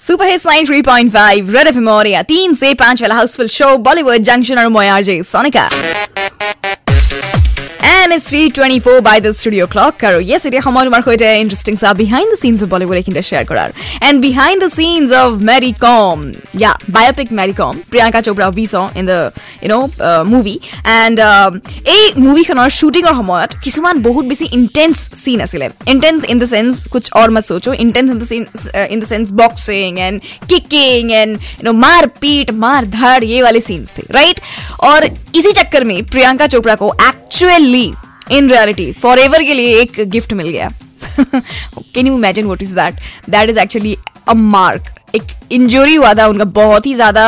Super hits 93.5 red FM और या तीन से पाँच वाला हाउसफुल शो बॉलीवुड जंक्शन और मोयारजे Sonika And it's 3.24 by the studio clock আৰু yes এতিয়া সময় তোমাৰ সৈতে ইণ্টাৰেষ্টিং চা behind the scenes of Bollywood এইখিনিতে শ্বেয়াৰ কৰাৰ and behind the scenes of Mary Kom yeah biopic Mary Kom Priyanka Chopra we saw in the you know' movie and এই মুভিখনৰ শ্বুটিঙৰ সময়ত কিছুমান বহুত বেছি ইণ্টেন্স চিন আছিলে ইণ্টেন্স ইন দ্য চেন্স কুছ और मत सोचो intense in the in the sense boxing and kicking and you know मार पीट मार धाड़ ये वाले सीन्स थे राइट और इसी चक्कर में प्रियंका चोपड़ा को actually in reality forever के लिए एक गिफ्ट मिल गया। Can you imagine what is that that is actually a mark एक इंजरी हुआ था उनका बहुत ही ज़्यादा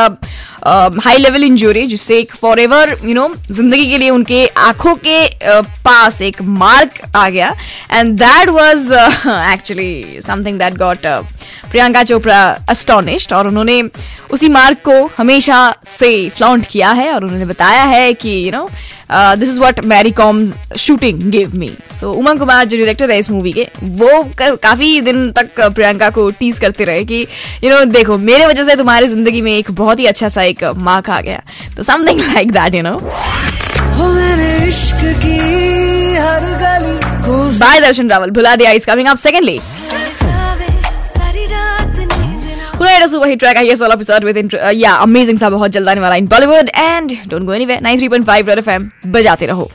हाई लेवल इंजरी जिससे एक फॉर एवर यू नो ज़िंदगी के लिए उनके आँखों के uh, पास एक मार्क आ गया। And that was actually something that got Priyanka Chopra astonished और उन्होंने उसी मार्क को हमेशा से फ्लॉन्ट किया है और उन्होंने बताया है कि you know this is what Mary Kom shooting give me so Umang Kumar जो डायरेक्टर है इस मूवी के वो काफ़ी दिन तक प्रियंका को टीज करते रहे कि यू नो देखो मेरे वजह से तुम्हारी ज़िंदगी में एक बहुत ही अच्छा सा एक मार्क आ गया। तो something like that you know by Darshan Raval. Bhula Diya is coming up secondly That is a hit track, I guess, all episode with intro. Uh, yeah, amazing सा बहुत जल्द आने वाला in Bollywood and don't go anywhere 93.5 red FM बजाते रहो